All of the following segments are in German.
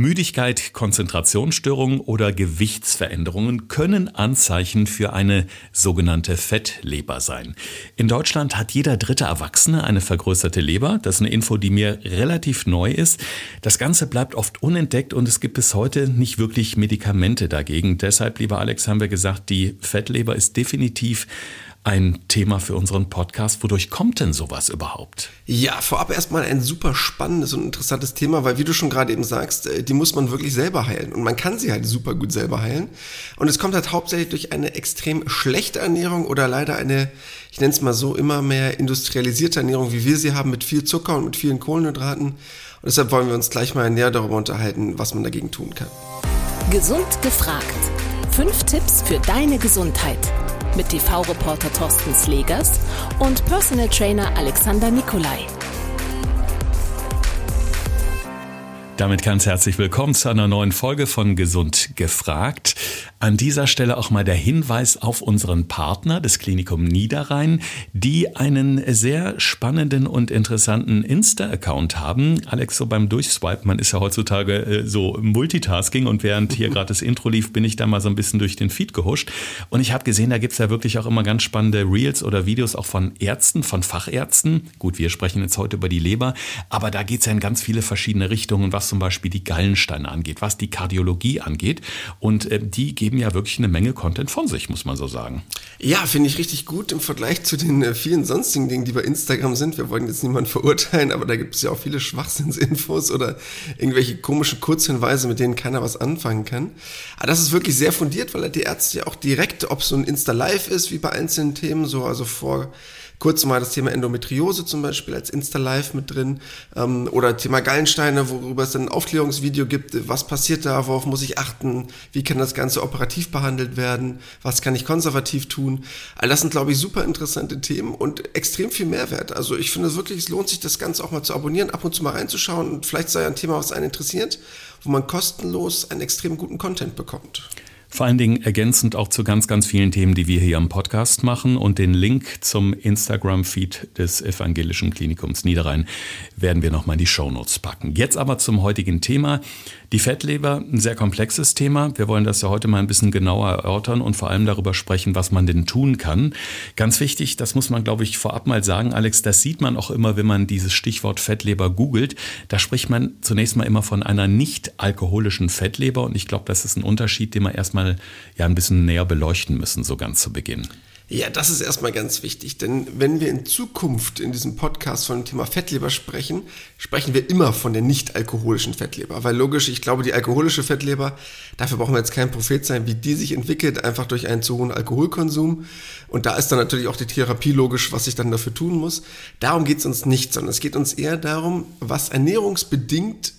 Müdigkeit, Konzentrationsstörungen oder Gewichtsveränderungen können Anzeichen für eine sogenannte Fettleber sein. In Deutschland hat jeder dritte Erwachsene eine vergrößerte Leber. Das ist eine Info, die mir relativ neu ist. Das Ganze bleibt oft unentdeckt und es gibt bis heute nicht wirklich Medikamente dagegen. Deshalb, lieber Alex, haben wir gesagt, die Fettleber ist definitiv ein Thema für unseren Podcast. Wodurch kommt denn sowas überhaupt? Ja, vorab erstmal ein super spannendes und interessantes Thema, weil wie du schon gerade eben sagst, äh, die muss man wirklich selber heilen. Und man kann sie halt super gut selber heilen. Und es kommt halt hauptsächlich durch eine extrem schlechte Ernährung oder leider eine, ich nenne es mal so, immer mehr industrialisierte Ernährung, wie wir sie haben, mit viel Zucker und mit vielen Kohlenhydraten. Und deshalb wollen wir uns gleich mal näher darüber unterhalten, was man dagegen tun kann. Gesund gefragt. Fünf Tipps für deine Gesundheit mit TV-Reporter Thorsten Slegers und Personal Trainer Alexander Nikolai. Damit ganz herzlich willkommen zu einer neuen Folge von Gesund gefragt. An dieser Stelle auch mal der Hinweis auf unseren Partner des Klinikum Niederrhein, die einen sehr spannenden und interessanten Insta-Account haben. Alex, so beim Durchswipe, man ist ja heutzutage äh, so Multitasking und während hier gerade das Intro lief, bin ich da mal so ein bisschen durch den Feed gehuscht. Und ich habe gesehen, da gibt's ja wirklich auch immer ganz spannende Reels oder Videos auch von Ärzten, von Fachärzten. Gut, wir sprechen jetzt heute über die Leber, aber da geht's ja in ganz viele verschiedene Richtungen, was zum Beispiel die Gallensteine angeht, was die Kardiologie angeht. Und äh, die gehen geben ja wirklich eine Menge Content von sich, muss man so sagen. Ja, finde ich richtig gut im Vergleich zu den äh, vielen sonstigen Dingen, die bei Instagram sind. Wir wollen jetzt niemanden verurteilen, aber da gibt es ja auch viele Schwachsinnsinfos oder irgendwelche komischen Kurzhinweise, mit denen keiner was anfangen kann. Aber das ist wirklich sehr fundiert, weil die Ärzte ja auch direkt, ob so ein Insta-Live ist, wie bei einzelnen Themen, so also vor kurz mal das Thema Endometriose zum Beispiel als Insta-Live mit drin ähm, oder Thema Gallensteine, worüber es dann ein Aufklärungsvideo gibt, was passiert da, worauf muss ich achten, wie kann das Ganze operativ behandelt werden, was kann ich konservativ tun. All das sind, glaube ich, super interessante Themen und extrem viel Mehrwert. Also ich finde wirklich, es lohnt sich, das Ganze auch mal zu abonnieren, ab und zu mal reinzuschauen und vielleicht sei ein Thema, was einen interessiert, wo man kostenlos einen extrem guten Content bekommt. Vor allen Dingen ergänzend auch zu ganz, ganz vielen Themen, die wir hier am Podcast machen. Und den Link zum Instagram-Feed des Evangelischen Klinikums Niederrhein werden wir nochmal in die Shownotes packen. Jetzt aber zum heutigen Thema. Die Fettleber, ein sehr komplexes Thema. Wir wollen das ja heute mal ein bisschen genauer erörtern und vor allem darüber sprechen, was man denn tun kann. Ganz wichtig, das muss man, glaube ich, vorab mal sagen, Alex, das sieht man auch immer, wenn man dieses Stichwort Fettleber googelt. Da spricht man zunächst mal immer von einer nicht alkoholischen Fettleber und ich glaube, das ist ein Unterschied, den man erstmal ja ein bisschen näher beleuchten müssen, so ganz zu Beginn. Ja, das ist erstmal ganz wichtig, denn wenn wir in Zukunft in diesem Podcast von dem Thema Fettleber sprechen, sprechen wir immer von der nicht alkoholischen Fettleber, weil logisch, ich glaube, die alkoholische Fettleber, dafür brauchen wir jetzt kein Prophet sein, wie die sich entwickelt, einfach durch einen zu hohen Alkoholkonsum und da ist dann natürlich auch die Therapie logisch, was ich dann dafür tun muss. Darum geht es uns nicht, sondern es geht uns eher darum, was ernährungsbedingt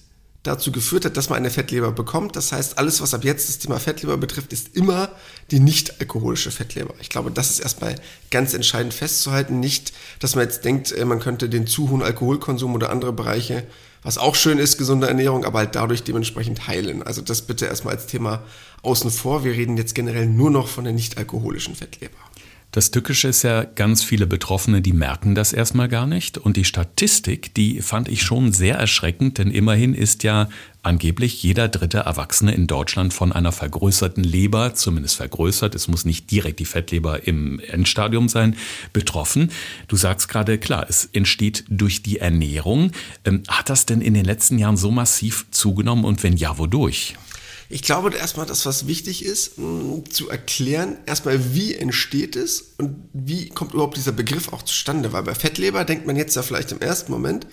dazu geführt hat, dass man eine Fettleber bekommt. Das heißt, alles, was ab jetzt das Thema Fettleber betrifft, ist immer die nicht alkoholische Fettleber. Ich glaube, das ist erstmal ganz entscheidend festzuhalten. Nicht, dass man jetzt denkt, äh, man könnte den zu hohen Alkoholkonsum oder andere Bereiche, was auch schön ist, gesunde Ernährung, aber halt dadurch dementsprechend heilen. Also das bitte erstmal als Thema außen vor. Wir reden jetzt generell nur noch von der nicht alkoholischen Fettleber. Das Tückische ist ja, ganz viele Betroffene, die merken das erstmal gar nicht. Und die Statistik, die fand ich schon sehr erschreckend, denn immerhin ist ja angeblich jeder dritte Erwachsene in Deutschland von einer vergrößerten Leber, zumindest vergrößert, es muss nicht direkt die Fettleber im Endstadium sein, betroffen. Du sagst gerade, klar, es entsteht durch die Ernährung. Ähm, hat das denn in den letzten Jahren so massiv zugenommen und wenn ja, wodurch? Ich glaube erstmal, dass was wichtig ist, mh, zu erklären, erstmal, wie entsteht es und wie kommt überhaupt dieser Begriff auch zustande. Weil bei Fettleber denkt man jetzt ja vielleicht im ersten Moment,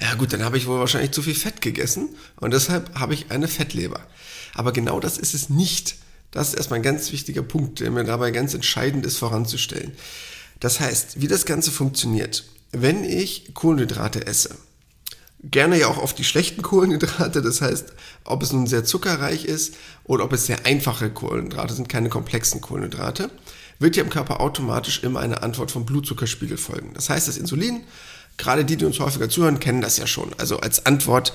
ja gut, dann habe ich wohl wahrscheinlich zu viel Fett gegessen und deshalb habe ich eine Fettleber. Aber genau das ist es nicht. Das ist erstmal ein ganz wichtiger Punkt, der mir dabei ganz entscheidend ist voranzustellen. Das heißt, wie das Ganze funktioniert. Wenn ich Kohlenhydrate esse, gerne ja auch auf die schlechten Kohlenhydrate. Das heißt, ob es nun sehr zuckerreich ist oder ob es sehr einfache Kohlenhydrate sind, keine komplexen Kohlenhydrate, wird ja im Körper automatisch immer eine Antwort vom Blutzuckerspiegel folgen. Das heißt, das Insulin, gerade die, die uns häufiger zuhören, kennen das ja schon. Also als Antwort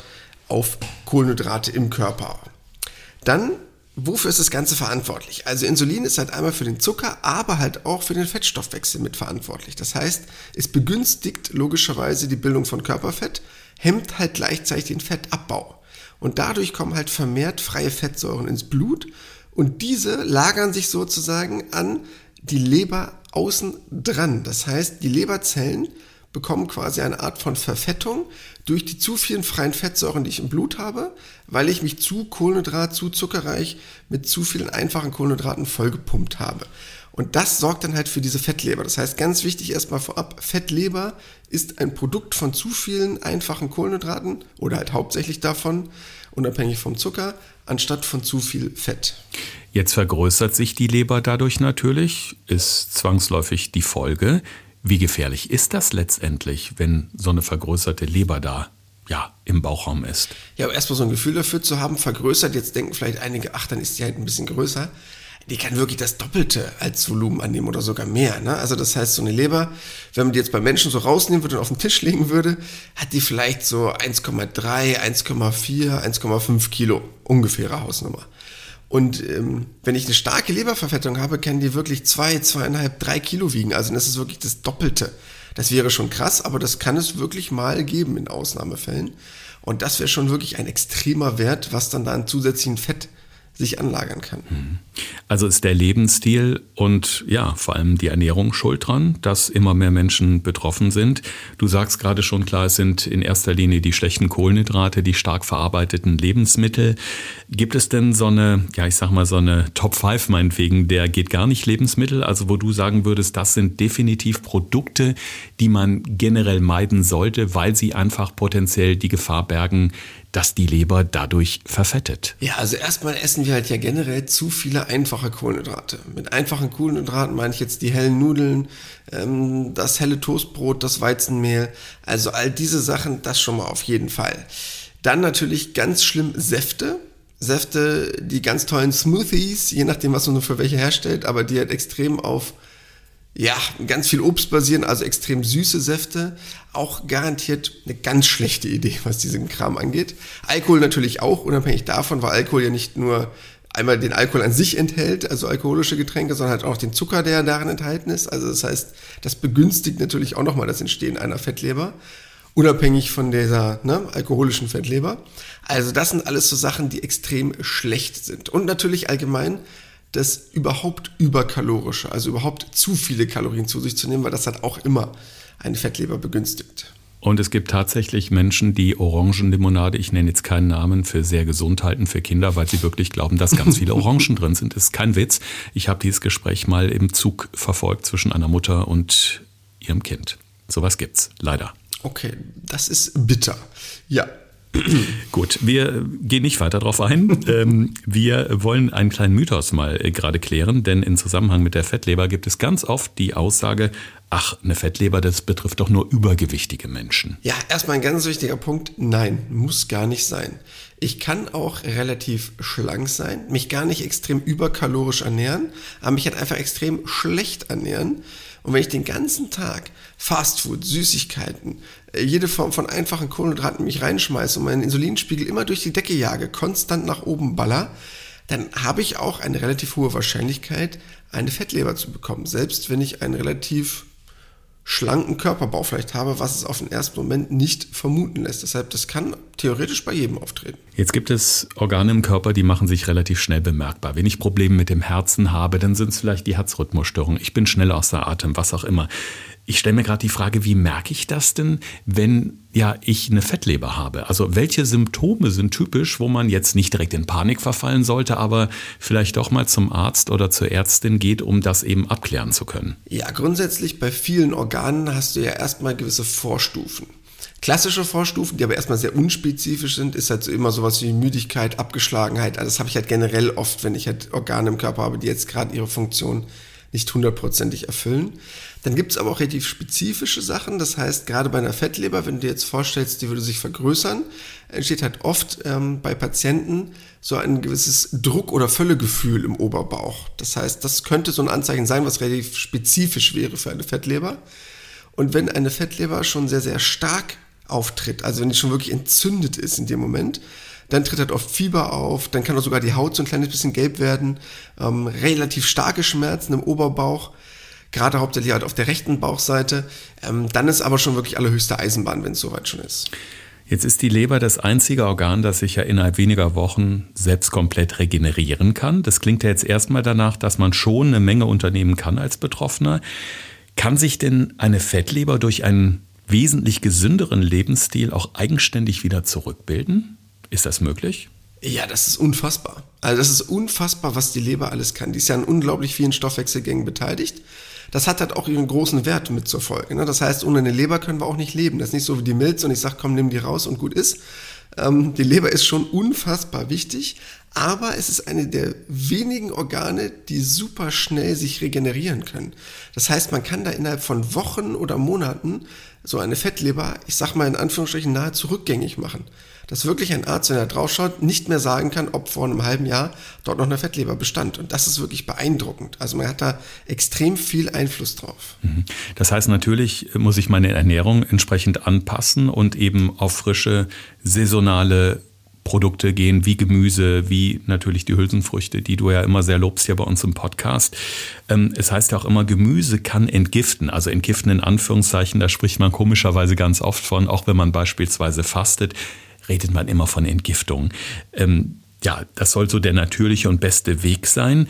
auf Kohlenhydrate im Körper. Dann Wofür ist das Ganze verantwortlich? Also Insulin ist halt einmal für den Zucker, aber halt auch für den Fettstoffwechsel mitverantwortlich. Das heißt, es begünstigt logischerweise die Bildung von Körperfett, hemmt halt gleichzeitig den Fettabbau. Und dadurch kommen halt vermehrt freie Fettsäuren ins Blut und diese lagern sich sozusagen an die Leber außen dran. Das heißt, die Leberzellen bekommen quasi eine Art von Verfettung durch die zu vielen freien Fettsäuren, die ich im Blut habe, weil ich mich zu Kohlenhydrat, zu zuckerreich mit zu vielen einfachen Kohlenhydraten vollgepumpt habe. Und das sorgt dann halt für diese Fettleber. Das heißt, ganz wichtig erstmal vorab, Fettleber ist ein Produkt von zu vielen einfachen Kohlenhydraten oder halt hauptsächlich davon, unabhängig vom Zucker, anstatt von zu viel Fett. Jetzt vergrößert sich die Leber dadurch natürlich, ist zwangsläufig die Folge. Wie gefährlich ist das letztendlich, wenn so eine vergrößerte Leber da ja, im Bauchraum ist? Ja, aber erstmal so ein Gefühl dafür zu haben, vergrößert, jetzt denken vielleicht einige, ach, dann ist die halt ein bisschen größer. Die kann wirklich das Doppelte als Volumen annehmen oder sogar mehr. Ne? Also das heißt, so eine Leber, wenn man die jetzt bei Menschen so rausnehmen würde und auf den Tisch legen würde, hat die vielleicht so 1,3, 1,4, 1,5 Kilo ungefähre Hausnummer. Und ähm, wenn ich eine starke Leberverfettung habe, kann die wirklich zwei, zweieinhalb, drei Kilo wiegen. Also das ist wirklich das Doppelte. Das wäre schon krass, aber das kann es wirklich mal geben in Ausnahmefällen. Und das wäre schon wirklich ein extremer Wert, was dann da an zusätzlichen Fett sich anlagern kann. Mhm. Also ist der Lebensstil und ja, vor allem die Ernährung schuld dran, dass immer mehr Menschen betroffen sind. Du sagst gerade schon klar, es sind in erster Linie die schlechten Kohlenhydrate, die stark verarbeiteten Lebensmittel. Gibt es denn so eine, ja, ich sag mal so eine Top 5 meinetwegen, der geht gar nicht Lebensmittel, also wo du sagen würdest, das sind definitiv Produkte, die man generell meiden sollte, weil sie einfach potenziell die Gefahr bergen, dass die Leber dadurch verfettet. Ja, also erstmal essen wir halt ja generell zu viele einfache Kohlenhydrate. Mit einfachen Kohlenhydraten meine ich jetzt die hellen Nudeln, ähm, das helle Toastbrot, das Weizenmehl. Also all diese Sachen, das schon mal auf jeden Fall. Dann natürlich ganz schlimm Säfte. Säfte, die ganz tollen Smoothies, je nachdem, was man für welche herstellt, aber die halt extrem auf ja, ganz viel Obst basieren, also extrem süße Säfte. Auch garantiert eine ganz schlechte Idee, was diesen Kram angeht. Alkohol natürlich auch, unabhängig davon, weil Alkohol ja nicht nur einmal den Alkohol an sich enthält, also alkoholische Getränke, sondern halt auch den Zucker, der darin enthalten ist. Also das heißt, das begünstigt natürlich auch nochmal das Entstehen einer Fettleber, unabhängig von dieser ne, alkoholischen Fettleber. Also das sind alles so Sachen, die extrem schlecht sind. Und natürlich allgemein das überhaupt überkalorische, also überhaupt zu viele Kalorien zu sich zu nehmen, weil das hat auch immer eine Fettleber begünstigt. Und es gibt tatsächlich Menschen, die Orangenlimonade, ich nenne jetzt keinen Namen, für sehr gesund halten für Kinder, weil sie wirklich glauben, dass ganz viele Orangen drin sind. Das ist kein Witz. Ich habe dieses Gespräch mal im Zug verfolgt zwischen einer Mutter und ihrem Kind. Sowas gibt's, leider. Okay, das ist bitter. Ja, Gut, wir gehen nicht weiter darauf ein. Ähm, wir wollen einen kleinen Mythos mal äh, gerade klären, denn in Zusammenhang mit der Fettleber gibt es ganz oft die Aussage, ach, eine Fettleber, das betrifft doch nur übergewichtige Menschen. Ja, erstmal ein ganz wichtiger Punkt. Nein, muss gar nicht sein. Ich kann auch relativ schlank sein, mich gar nicht extrem überkalorisch ernähren, aber mich halt einfach extrem schlecht ernähren. Und wenn ich den ganzen Tag Fastfood, Süßigkeiten, jede Form von einfachen Kohlenhydraten mich reinschmeiße und meinen Insulinspiegel immer durch die Decke jage, konstant nach oben baller, dann habe ich auch eine relativ hohe Wahrscheinlichkeit, eine Fettleber zu bekommen. Selbst wenn ich einen relativ schlanken Körperbau vielleicht habe, was es auf den ersten Moment nicht vermuten lässt. Deshalb, das kann theoretisch bei jedem auftreten. Jetzt gibt es Organe im Körper, die machen sich relativ schnell bemerkbar. Wenn ich Probleme mit dem Herzen habe, dann sind es vielleicht die Herzrhythmusstörungen. Ich bin schnell außer Atem, was auch immer. Ich stelle mir gerade die Frage, wie merke ich das denn, wenn ja ich eine Fettleber habe? Also welche Symptome sind typisch, wo man jetzt nicht direkt in Panik verfallen sollte, aber vielleicht doch mal zum Arzt oder zur Ärztin geht, um das eben abklären zu können? Ja, grundsätzlich bei vielen Organen hast du ja erstmal gewisse Vorstufen. Klassische Vorstufen, die aber erstmal sehr unspezifisch sind, ist halt so immer sowas wie Müdigkeit, Abgeschlagenheit. Also das habe ich halt generell oft, wenn ich halt Organe im Körper habe, die jetzt gerade ihre Funktion nicht hundertprozentig erfüllen. Dann gibt es aber auch relativ spezifische Sachen. Das heißt, gerade bei einer Fettleber, wenn du dir jetzt vorstellst, die würde sich vergrößern, entsteht halt oft ähm, bei Patienten so ein gewisses Druck- oder Völlegefühl im Oberbauch. Das heißt, das könnte so ein Anzeichen sein, was relativ spezifisch wäre für eine Fettleber. Und wenn eine Fettleber schon sehr, sehr stark auftritt, also wenn die schon wirklich entzündet ist in dem Moment, dann tritt halt oft Fieber auf, dann kann auch sogar die Haut so ein kleines bisschen gelb werden, ähm, relativ starke Schmerzen im Oberbauch, gerade hauptsächlich halt auf der rechten Bauchseite. Ähm, dann ist aber schon wirklich allerhöchste Eisenbahn, wenn es soweit schon ist. Jetzt ist die Leber das einzige Organ, das sich ja innerhalb weniger Wochen selbst komplett regenerieren kann. Das klingt ja jetzt erstmal danach, dass man schon eine Menge unternehmen kann als Betroffener. Kann sich denn eine Fettleber durch einen wesentlich gesünderen Lebensstil auch eigenständig wieder zurückbilden? Ist das möglich? Ja, das ist unfassbar. Also das ist unfassbar, was die Leber alles kann. Die ist ja an unglaublich vielen Stoffwechselgängen beteiligt. Das hat halt auch ihren großen Wert mit zur Folge. Ne? Das heißt, ohne eine Leber können wir auch nicht leben. Das ist nicht so wie die Milz und ich sage, komm, nimm die raus und gut ist. Ähm, die Leber ist schon unfassbar wichtig, aber es ist eine der wenigen Organe, die super schnell sich regenerieren können. Das heißt, man kann da innerhalb von Wochen oder Monaten so eine Fettleber, ich sag mal in Anführungsstrichen, nahezu rückgängig machen dass wirklich ein Arzt, wenn er draufschaut, nicht mehr sagen kann, ob vor einem halben Jahr dort noch eine Fettleber bestand. Und das ist wirklich beeindruckend. Also man hat da extrem viel Einfluss drauf. Mhm. Das heißt, natürlich muss ich meine Ernährung entsprechend anpassen und eben auf frische, saisonale Produkte gehen, wie Gemüse, wie natürlich die Hülsenfrüchte, die du ja immer sehr lobst hier bei uns im Podcast. Ähm, es heißt ja auch immer, Gemüse kann entgiften, also entgiften in Anführungszeichen, da spricht man komischerweise ganz oft von, auch wenn man beispielsweise fastet redet man immer von Entgiftung. Ähm, ja, das soll so der natürliche und beste Weg sein.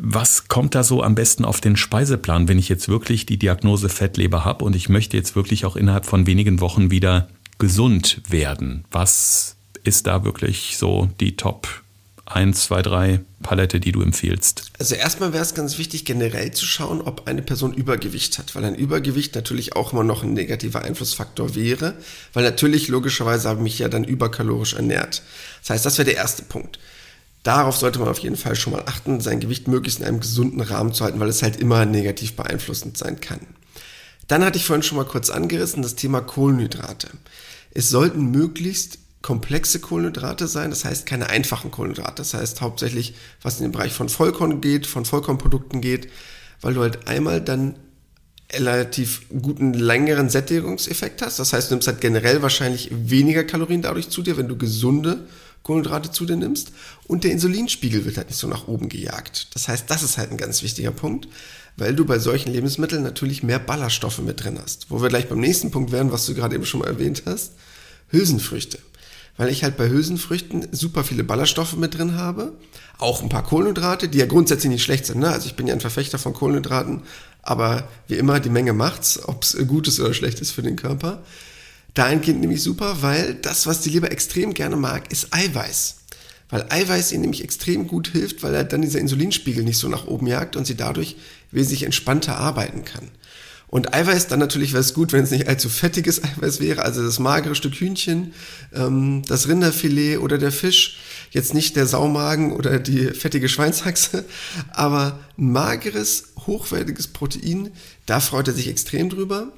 Was kommt da so am besten auf den Speiseplan, wenn ich jetzt wirklich die Diagnose Fettleber habe und ich möchte jetzt wirklich auch innerhalb von wenigen Wochen wieder gesund werden? Was ist da wirklich so die Top eins, zwei, drei Palette, die du empfiehlst? Also erstmal wäre es ganz wichtig, generell zu schauen, ob eine Person Übergewicht hat, weil ein Übergewicht natürlich auch immer noch ein negativer Einflussfaktor wäre, weil natürlich logischerweise habe ich mich ja dann überkalorisch ernährt. Das heißt, das wäre der erste Punkt. Darauf sollte man auf jeden Fall schon mal achten, sein Gewicht möglichst in einem gesunden Rahmen zu halten, weil es halt immer negativ beeinflussend sein kann. Dann hatte ich vorhin schon mal kurz angerissen, das Thema Kohlenhydrate. Es sollten möglichst komplexe Kohlenhydrate sein, das heißt keine einfachen Kohlenhydrate, das heißt hauptsächlich, was in den Bereich von Vollkorn geht, von Vollkornprodukten geht, weil du halt einmal dann relativ guten längeren Sättigungseffekt hast. Das heißt, du nimmst halt generell wahrscheinlich weniger Kalorien dadurch zu dir, wenn du gesunde Kohlenhydrate zu dir nimmst. Und der Insulinspiegel wird halt nicht so nach oben gejagt. Das heißt, das ist halt ein ganz wichtiger Punkt, weil du bei solchen Lebensmitteln natürlich mehr Ballaststoffe mit drin hast. Wo wir gleich beim nächsten Punkt wären, was du gerade eben schon mal erwähnt hast. Hülsenfrüchte weil ich halt bei Hülsenfrüchten super viele Ballaststoffe mit drin habe, auch ein paar Kohlenhydrate, die ja grundsätzlich nicht schlecht sind. Ne? Also ich bin ja ein Verfechter von Kohlenhydraten, aber wie immer, die Menge macht's, ob es gut ist oder schlecht ist für den Körper. Dahingehend nämlich super, weil das, was die Leber extrem gerne mag, ist Eiweiß. Weil Eiweiß ihnen nämlich extrem gut hilft, weil er dann dieser Insulinspiegel nicht so nach oben jagt und sie dadurch wesentlich entspannter arbeiten kann. Und Eiweiß, dann natürlich wäre es gut, wenn es nicht allzu fettiges Eiweiß wäre, also das magere Stück Hühnchen, ähm, das Rinderfilet oder der Fisch, jetzt nicht der Saumagen oder die fettige Schweinshaxe, aber ein mageres, hochwertiges Protein, da freut er sich extrem drüber.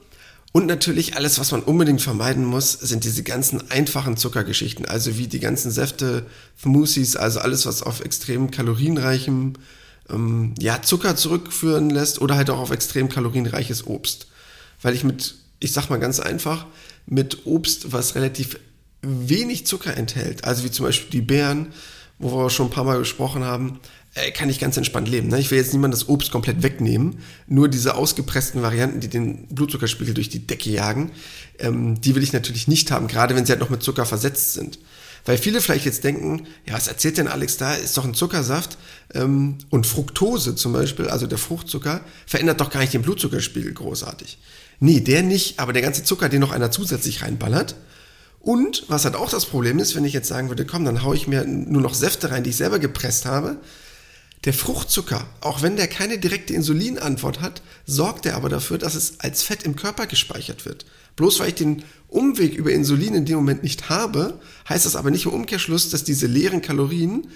Und natürlich alles, was man unbedingt vermeiden muss, sind diese ganzen einfachen Zuckergeschichten, also wie die ganzen Säfte, Smoothies, also alles, was auf extrem kalorienreichem ähm, ja, Zucker zurückführen lässt oder halt auch auf extrem kalorienreiches Obst. Weil ich mit, ich sag mal ganz einfach, mit Obst, was relativ wenig Zucker enthält, also wie zum Beispiel die Beeren, wo wir schon ein paar Mal gesprochen haben, äh, kann ich ganz entspannt leben. Ne? Ich will jetzt niemand das Obst komplett wegnehmen, nur diese ausgepressten Varianten, die den Blutzuckerspiegel durch die Decke jagen, ähm, die will ich natürlich nicht haben, gerade wenn sie halt noch mit Zucker versetzt sind. Weil viele vielleicht jetzt denken, ja, was erzählt denn Alex da? Ist doch ein Zuckersaft. Ähm, und Fructose zum Beispiel, also der Fruchtzucker, verändert doch gar nicht den Blutzuckerspiegel großartig. Nee, der nicht, aber der ganze Zucker, den noch einer zusätzlich reinballert. Und was halt auch das Problem ist, wenn ich jetzt sagen würde, komm, dann haue ich mir nur noch Säfte rein, die ich selber gepresst habe. Der Fruchtzucker, auch wenn der keine direkte Insulinantwort hat, sorgt er aber dafür, dass es als Fett im Körper gespeichert wird. Bloß weil ich den Umweg über Insulin in dem Moment nicht habe, heißt das aber nicht im Umkehrschluss, dass diese leeren Kalorien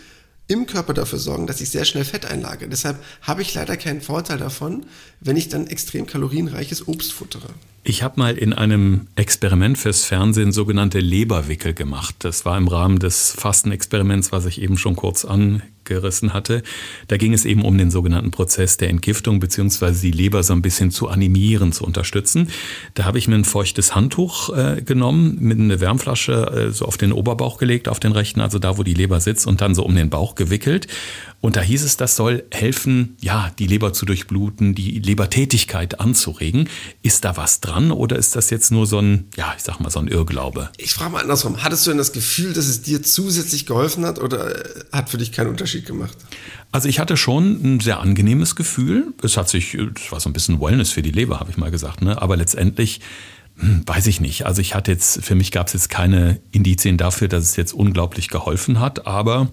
im Körper dafür sorgen, dass ich sehr schnell Fett einlage. Deshalb habe ich leider keinen Vorteil davon, wenn ich dann extrem kalorienreiches Obst futtere. Ich habe mal in einem Experiment fürs Fernsehen sogenannte Leberwickel gemacht. Das war im Rahmen des Fastenexperiments, was ich eben schon kurz angerissen hatte. Da ging es eben um den sogenannten Prozess der Entgiftung beziehungsweise die Leber so ein bisschen zu animieren, zu unterstützen. Da habe ich mir ein feuchtes Handtuch äh, genommen, mit einer Wärmflasche äh, so auf den Oberbauch gelegt, auf den rechten, also da, wo die Leber sitzt und dann so um den Bauch gewickelt Und da hieß es, das soll helfen, ja, die Leber zu durchbluten, die Lebertätigkeit anzuregen. Ist da was dran oder ist das jetzt nur so ein, ja, ich sag mal, so ein Irrglaube? Ich frage mal andersrum. Hattest du denn das Gefühl, dass es dir zusätzlich geholfen hat oder hat für dich keinen Unterschied gemacht? Also ich hatte schon ein sehr angenehmes Gefühl. Es hat sich, es war so ein bisschen Wellness für die Leber, habe ich mal gesagt, ne? Aber letztendlich weiß ich nicht. Also ich hatte jetzt, für mich gab es jetzt keine Indizien dafür, dass es jetzt unglaublich geholfen hat, aber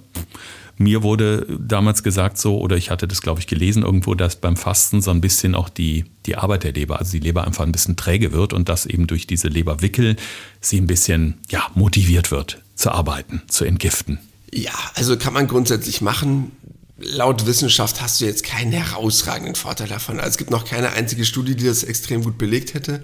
mir wurde damals gesagt so, oder ich hatte das, glaube ich, gelesen irgendwo, dass beim Fasten so ein bisschen auch die, die Arbeit der Leber, also die Leber einfach ein bisschen träge wird und dass eben durch diese Leberwickel sie ein bisschen, ja, motiviert wird zu arbeiten, zu entgiften. Ja, also kann man grundsätzlich machen. Laut Wissenschaft hast du jetzt keinen herausragenden Vorteil davon. Also es gibt noch keine einzige Studie, die das extrem gut belegt hätte.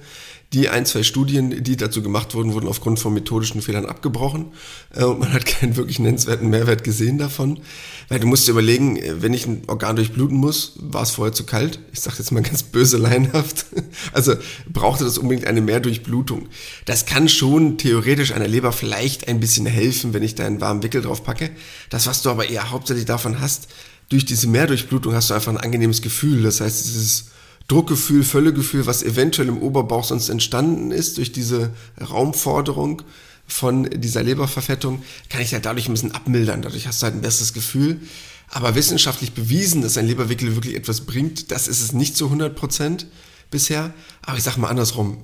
Die ein, zwei Studien, die dazu gemacht wurden, wurden aufgrund von methodischen Fehlern abgebrochen. Äh, und man hat keinen wirklich nennenswerten Mehrwert gesehen davon. Weil du musst dir überlegen, äh, wenn ich ein Organ durchbluten muss, war es vorher zu kalt. Ich sage jetzt mal ganz böse leinhaft. Also brauchte das unbedingt eine Mehrdurchblutung. Das kann schon theoretisch einer Leber vielleicht ein bisschen helfen, wenn ich da einen warmen Wickel drauf packe. Das, was du aber eher hauptsächlich davon hast, durch diese Mehrdurchblutung hast du einfach ein angenehmes Gefühl. Das heißt, dieses Druckgefühl, Völlegefühl, was eventuell im Oberbauch sonst entstanden ist durch diese Raumforderung von dieser Leberverfettung, kann ich ja dadurch ein bisschen abmildern. Dadurch hast du halt ein besseres Gefühl. Aber wissenschaftlich bewiesen, dass ein Leberwickel wirklich etwas bringt, das ist es nicht zu 100 Prozent bisher. Aber ich sag mal andersrum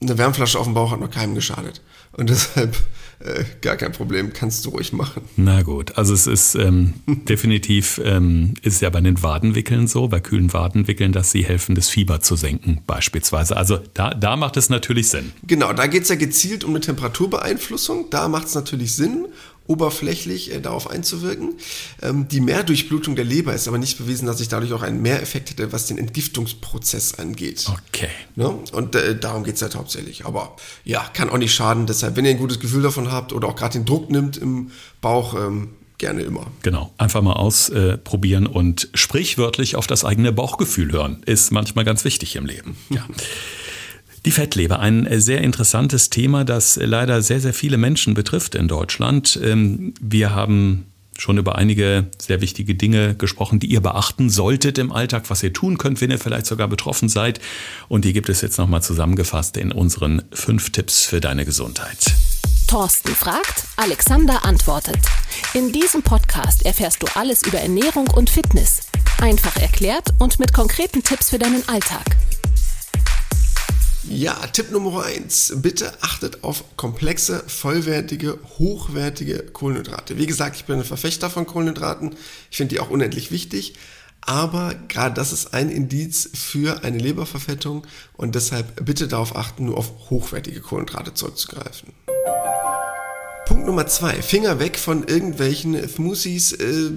eine Wärmflasche auf dem Bauch hat noch keinem geschadet. Und deshalb äh, gar kein Problem, kannst du ruhig machen. Na gut, also es ist ähm, definitiv, ähm, ist ja bei den Wadenwickeln so, bei kühlen Wadenwickeln, dass sie helfen, das Fieber zu senken beispielsweise. Also da, da macht es natürlich Sinn. Genau, da geht es ja gezielt um eine Temperaturbeeinflussung. Da macht es natürlich Sinn oberflächlich äh, darauf einzuwirken. Ähm, die Mehrdurchblutung der Leber ist aber nicht bewiesen, dass ich dadurch auch einen Mehreffekt hätte, was den Entgiftungsprozess angeht. Okay. Ne? Und äh, darum geht es halt hauptsächlich. Aber ja, kann auch nicht schaden. Deshalb, wenn ihr ein gutes Gefühl davon habt oder auch gerade den Druck nimmt im Bauch, ähm, gerne immer. Genau, einfach mal ausprobieren äh, und sprichwörtlich auf das eigene Bauchgefühl hören. Ist manchmal ganz wichtig im Leben. Ja. Die Fettleber, ein sehr interessantes Thema, das leider sehr, sehr viele Menschen betrifft in Deutschland. Ähm, wir haben schon über einige sehr wichtige Dinge gesprochen, die ihr beachten solltet im Alltag, was ihr tun könnt, wenn ihr vielleicht sogar betroffen seid. Und die gibt es jetzt nochmal zusammengefasst in unseren fünf Tipps für deine Gesundheit. Thorsten fragt, Alexander antwortet. In diesem Podcast erfährst du alles über Ernährung und Fitness. Einfach erklärt und mit konkreten Tipps für deinen Alltag. Ja, Tipp Nummer eins: Bitte achtet auf komplexe, vollwertige, hochwertige Kohlenhydrate. Wie gesagt, ich bin ein Verfechter von Kohlenhydraten. Ich finde die auch unendlich wichtig. Aber gerade das ist ein Indiz für eine Leberverfettung und deshalb bitte darauf achten, nur auf hochwertige Kohlenhydrate zurückzugreifen. Punkt Nummer zwei: Finger weg von irgendwelchen Smoothies, äh,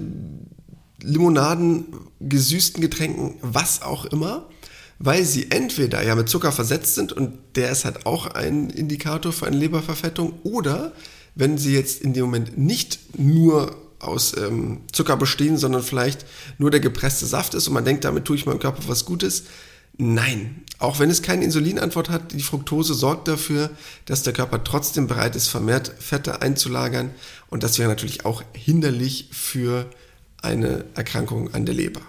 Limonaden, gesüßten Getränken, was auch immer weil sie entweder ja mit Zucker versetzt sind und der ist halt auch ein Indikator für eine Leberverfettung oder wenn sie jetzt in dem Moment nicht nur aus ähm, Zucker bestehen, sondern vielleicht nur der gepresste Saft ist und man denkt, damit tue ich meinem Körper was Gutes. Nein, auch wenn es keine Insulinantwort hat, die Fructose sorgt dafür, dass der Körper trotzdem bereit ist, vermehrt Fette einzulagern und das wäre natürlich auch hinderlich für eine Erkrankung an der Leber.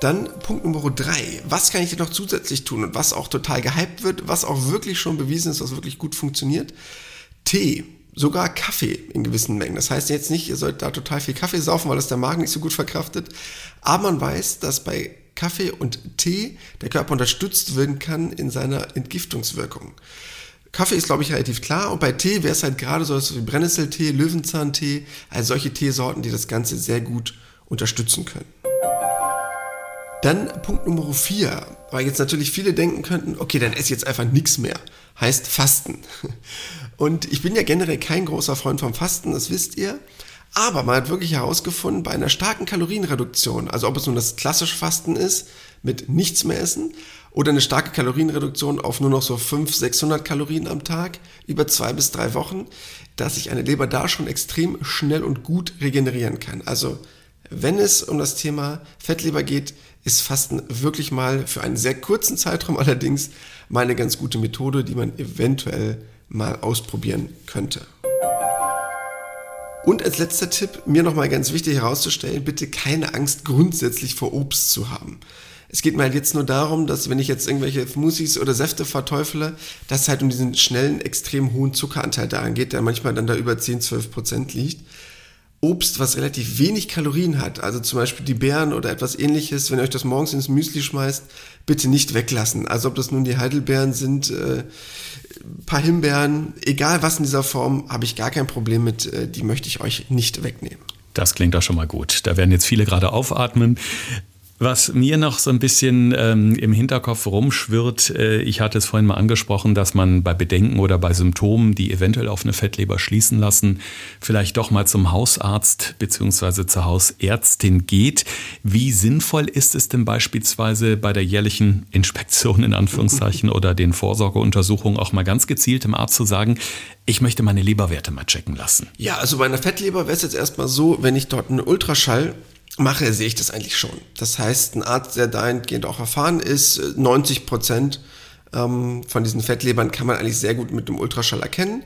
Dann Punkt Nummer drei. Was kann ich denn noch zusätzlich tun und was auch total gehypt wird, was auch wirklich schon bewiesen ist, was wirklich gut funktioniert? Tee. Sogar Kaffee in gewissen Mengen. Das heißt jetzt nicht, ihr sollt da total viel Kaffee saufen, weil das der Magen nicht so gut verkraftet. Aber man weiß, dass bei Kaffee und Tee der Körper unterstützt werden kann in seiner Entgiftungswirkung. Kaffee ist, glaube ich, relativ klar. Und bei Tee wäre es halt gerade so wie Brennnesseltee, Löwenzahntee, also solche Teesorten, die das Ganze sehr gut unterstützen können. Dann Punkt Nummer vier, weil jetzt natürlich viele denken könnten, okay, dann esse jetzt einfach nichts mehr. Heißt Fasten. Und ich bin ja generell kein großer Freund vom Fasten, das wisst ihr. Aber man hat wirklich herausgefunden, bei einer starken Kalorienreduktion, also ob es nun das klassische Fasten ist, mit nichts mehr essen, oder eine starke Kalorienreduktion auf nur noch so 500, 600 Kalorien am Tag über zwei bis drei Wochen, dass sich eine Leber da schon extrem schnell und gut regenerieren kann. Also wenn es um das Thema Fettleber geht, ist Fasten wirklich mal für einen sehr kurzen Zeitraum allerdings mal eine ganz gute Methode, die man eventuell mal ausprobieren könnte. Und als letzter Tipp, mir nochmal ganz wichtig herauszustellen, bitte keine Angst grundsätzlich vor Obst zu haben. Es geht mir halt jetzt nur darum, dass wenn ich jetzt irgendwelche Smoothies oder Säfte verteufele, dass es halt um diesen schnellen, extrem hohen Zuckeranteil daran geht, der manchmal dann da über 10, 12 Prozent liegt. Obst, was relativ wenig Kalorien hat, also zum Beispiel die Beeren oder etwas ähnliches, wenn ihr euch das morgens ins Müsli schmeißt, bitte nicht weglassen. Also ob das nun die Heidelbeeren sind, äh, paar Himbeeren, egal was in dieser Form, habe ich gar kein Problem mit, äh, die möchte ich euch nicht wegnehmen. Das klingt doch schon mal gut. Da werden jetzt viele gerade aufatmen. Was mir noch so ein bisschen ähm, im Hinterkopf rumschwirrt, äh, ich hatte es vorhin mal angesprochen, dass man bei Bedenken oder bei Symptomen, die eventuell auf eine Fettleber schließen lassen, vielleicht doch mal zum Hausarzt bzw. zur Hausärztin geht. Wie sinnvoll ist es denn beispielsweise bei der jährlichen Inspektion in Anführungszeichen oder den Vorsorgeuntersuchungen auch mal ganz gezielt dem Arzt zu sagen, ich möchte meine Leberwerte mal checken lassen? Ja, also bei einer Fettleber wäre es jetzt erstmal so, wenn ich dort einen Ultraschall mache, sehe ich das eigentlich schon. Das heißt, ein Arzt, der dahingehend auch erfahren ist, 90 Prozent ähm, von diesen Fettlebern kann man eigentlich sehr gut mit dem Ultraschall erkennen.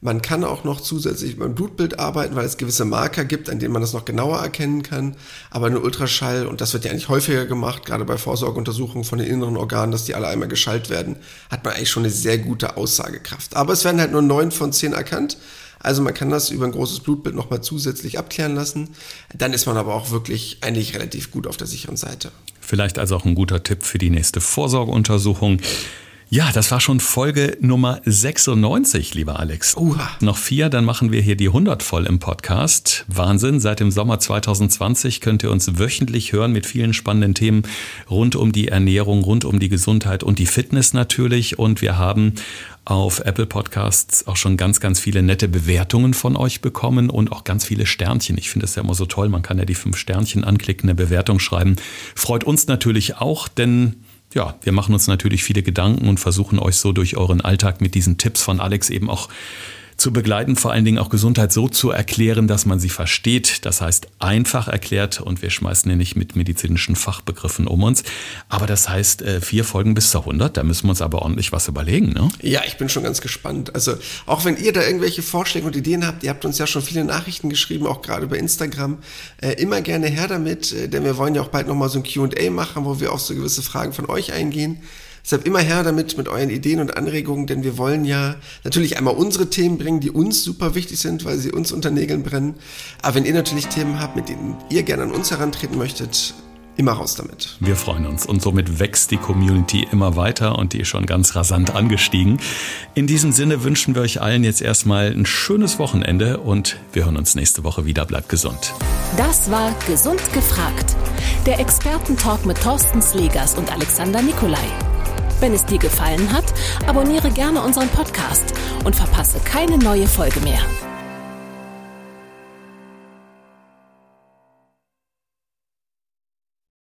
Man kann auch noch zusätzlich beim Blutbild arbeiten, weil es gewisse Marker gibt, an denen man das noch genauer erkennen kann. Aber eine Ultraschall, und das wird ja eigentlich häufiger gemacht, gerade bei Vorsorgeuntersuchungen von den inneren Organen, dass die alle einmal geschallt werden, hat man eigentlich schon eine sehr gute Aussagekraft. Aber es werden halt nur neun von zehn erkannt. Also man kann das über ein großes Blutbild nochmal zusätzlich abklären lassen. Dann ist man aber auch wirklich eigentlich relativ gut auf der sicheren Seite. Vielleicht also auch ein guter Tipp für die nächste Vorsorgeuntersuchung. Ja, das war schon Folge Nummer 96, lieber Alex. Uha. Noch vier, dann machen wir hier die 100 voll im Podcast. Wahnsinn, seit dem Sommer 2020 könnt ihr uns wöchentlich hören mit vielen spannenden Themen rund um die Ernährung, rund um die Gesundheit und die Fitness natürlich. Und wir haben auf Apple Podcasts auch schon ganz, ganz viele nette Bewertungen von euch bekommen und auch ganz viele Sternchen. Ich finde es ja immer so toll. Man kann ja die fünf Sternchen anklicken, eine Bewertung schreiben. Freut uns natürlich auch, denn ja, wir machen uns natürlich viele Gedanken und versuchen euch so durch euren Alltag mit diesen Tipps von Alex eben auch zu begleiten, vor allen Dingen auch Gesundheit so zu erklären, dass man sie versteht. Das heißt einfach erklärt und wir schmeißen ja nicht mit medizinischen Fachbegriffen um uns. Aber das heißt äh, vier Folgen bis zur 100, da müssen wir uns aber ordentlich was überlegen. Ne? Ja, ich bin schon ganz gespannt. Also auch wenn ihr da irgendwelche Vorschläge und Ideen habt, ihr habt uns ja schon viele Nachrichten geschrieben, auch gerade bei Instagram, äh, immer gerne her damit, äh, denn wir wollen ja auch bald nochmal so ein Q&A machen, wo wir auf so gewisse Fragen von euch eingehen. Deshalb immer her damit mit euren Ideen und Anregungen, denn wir wollen ja natürlich einmal unsere Themen bringen, die uns super wichtig sind, weil sie uns unter Nägeln brennen. Aber wenn ihr natürlich Themen habt, mit denen ihr gerne an uns herantreten möchtet, immer raus damit. Wir freuen uns und somit wächst die Community immer weiter und die ist schon ganz rasant angestiegen. In diesem Sinne wünschen wir euch allen jetzt erstmal ein schönes Wochenende und wir hören uns nächste Woche wieder. Bleibt gesund. Das war Gesund gefragt. Der Expertentalk mit Thorsten Slegers und Alexander Nikolai. Wenn es dir gefallen hat, abonniere gerne unseren Podcast und verpasse keine neue Folge mehr.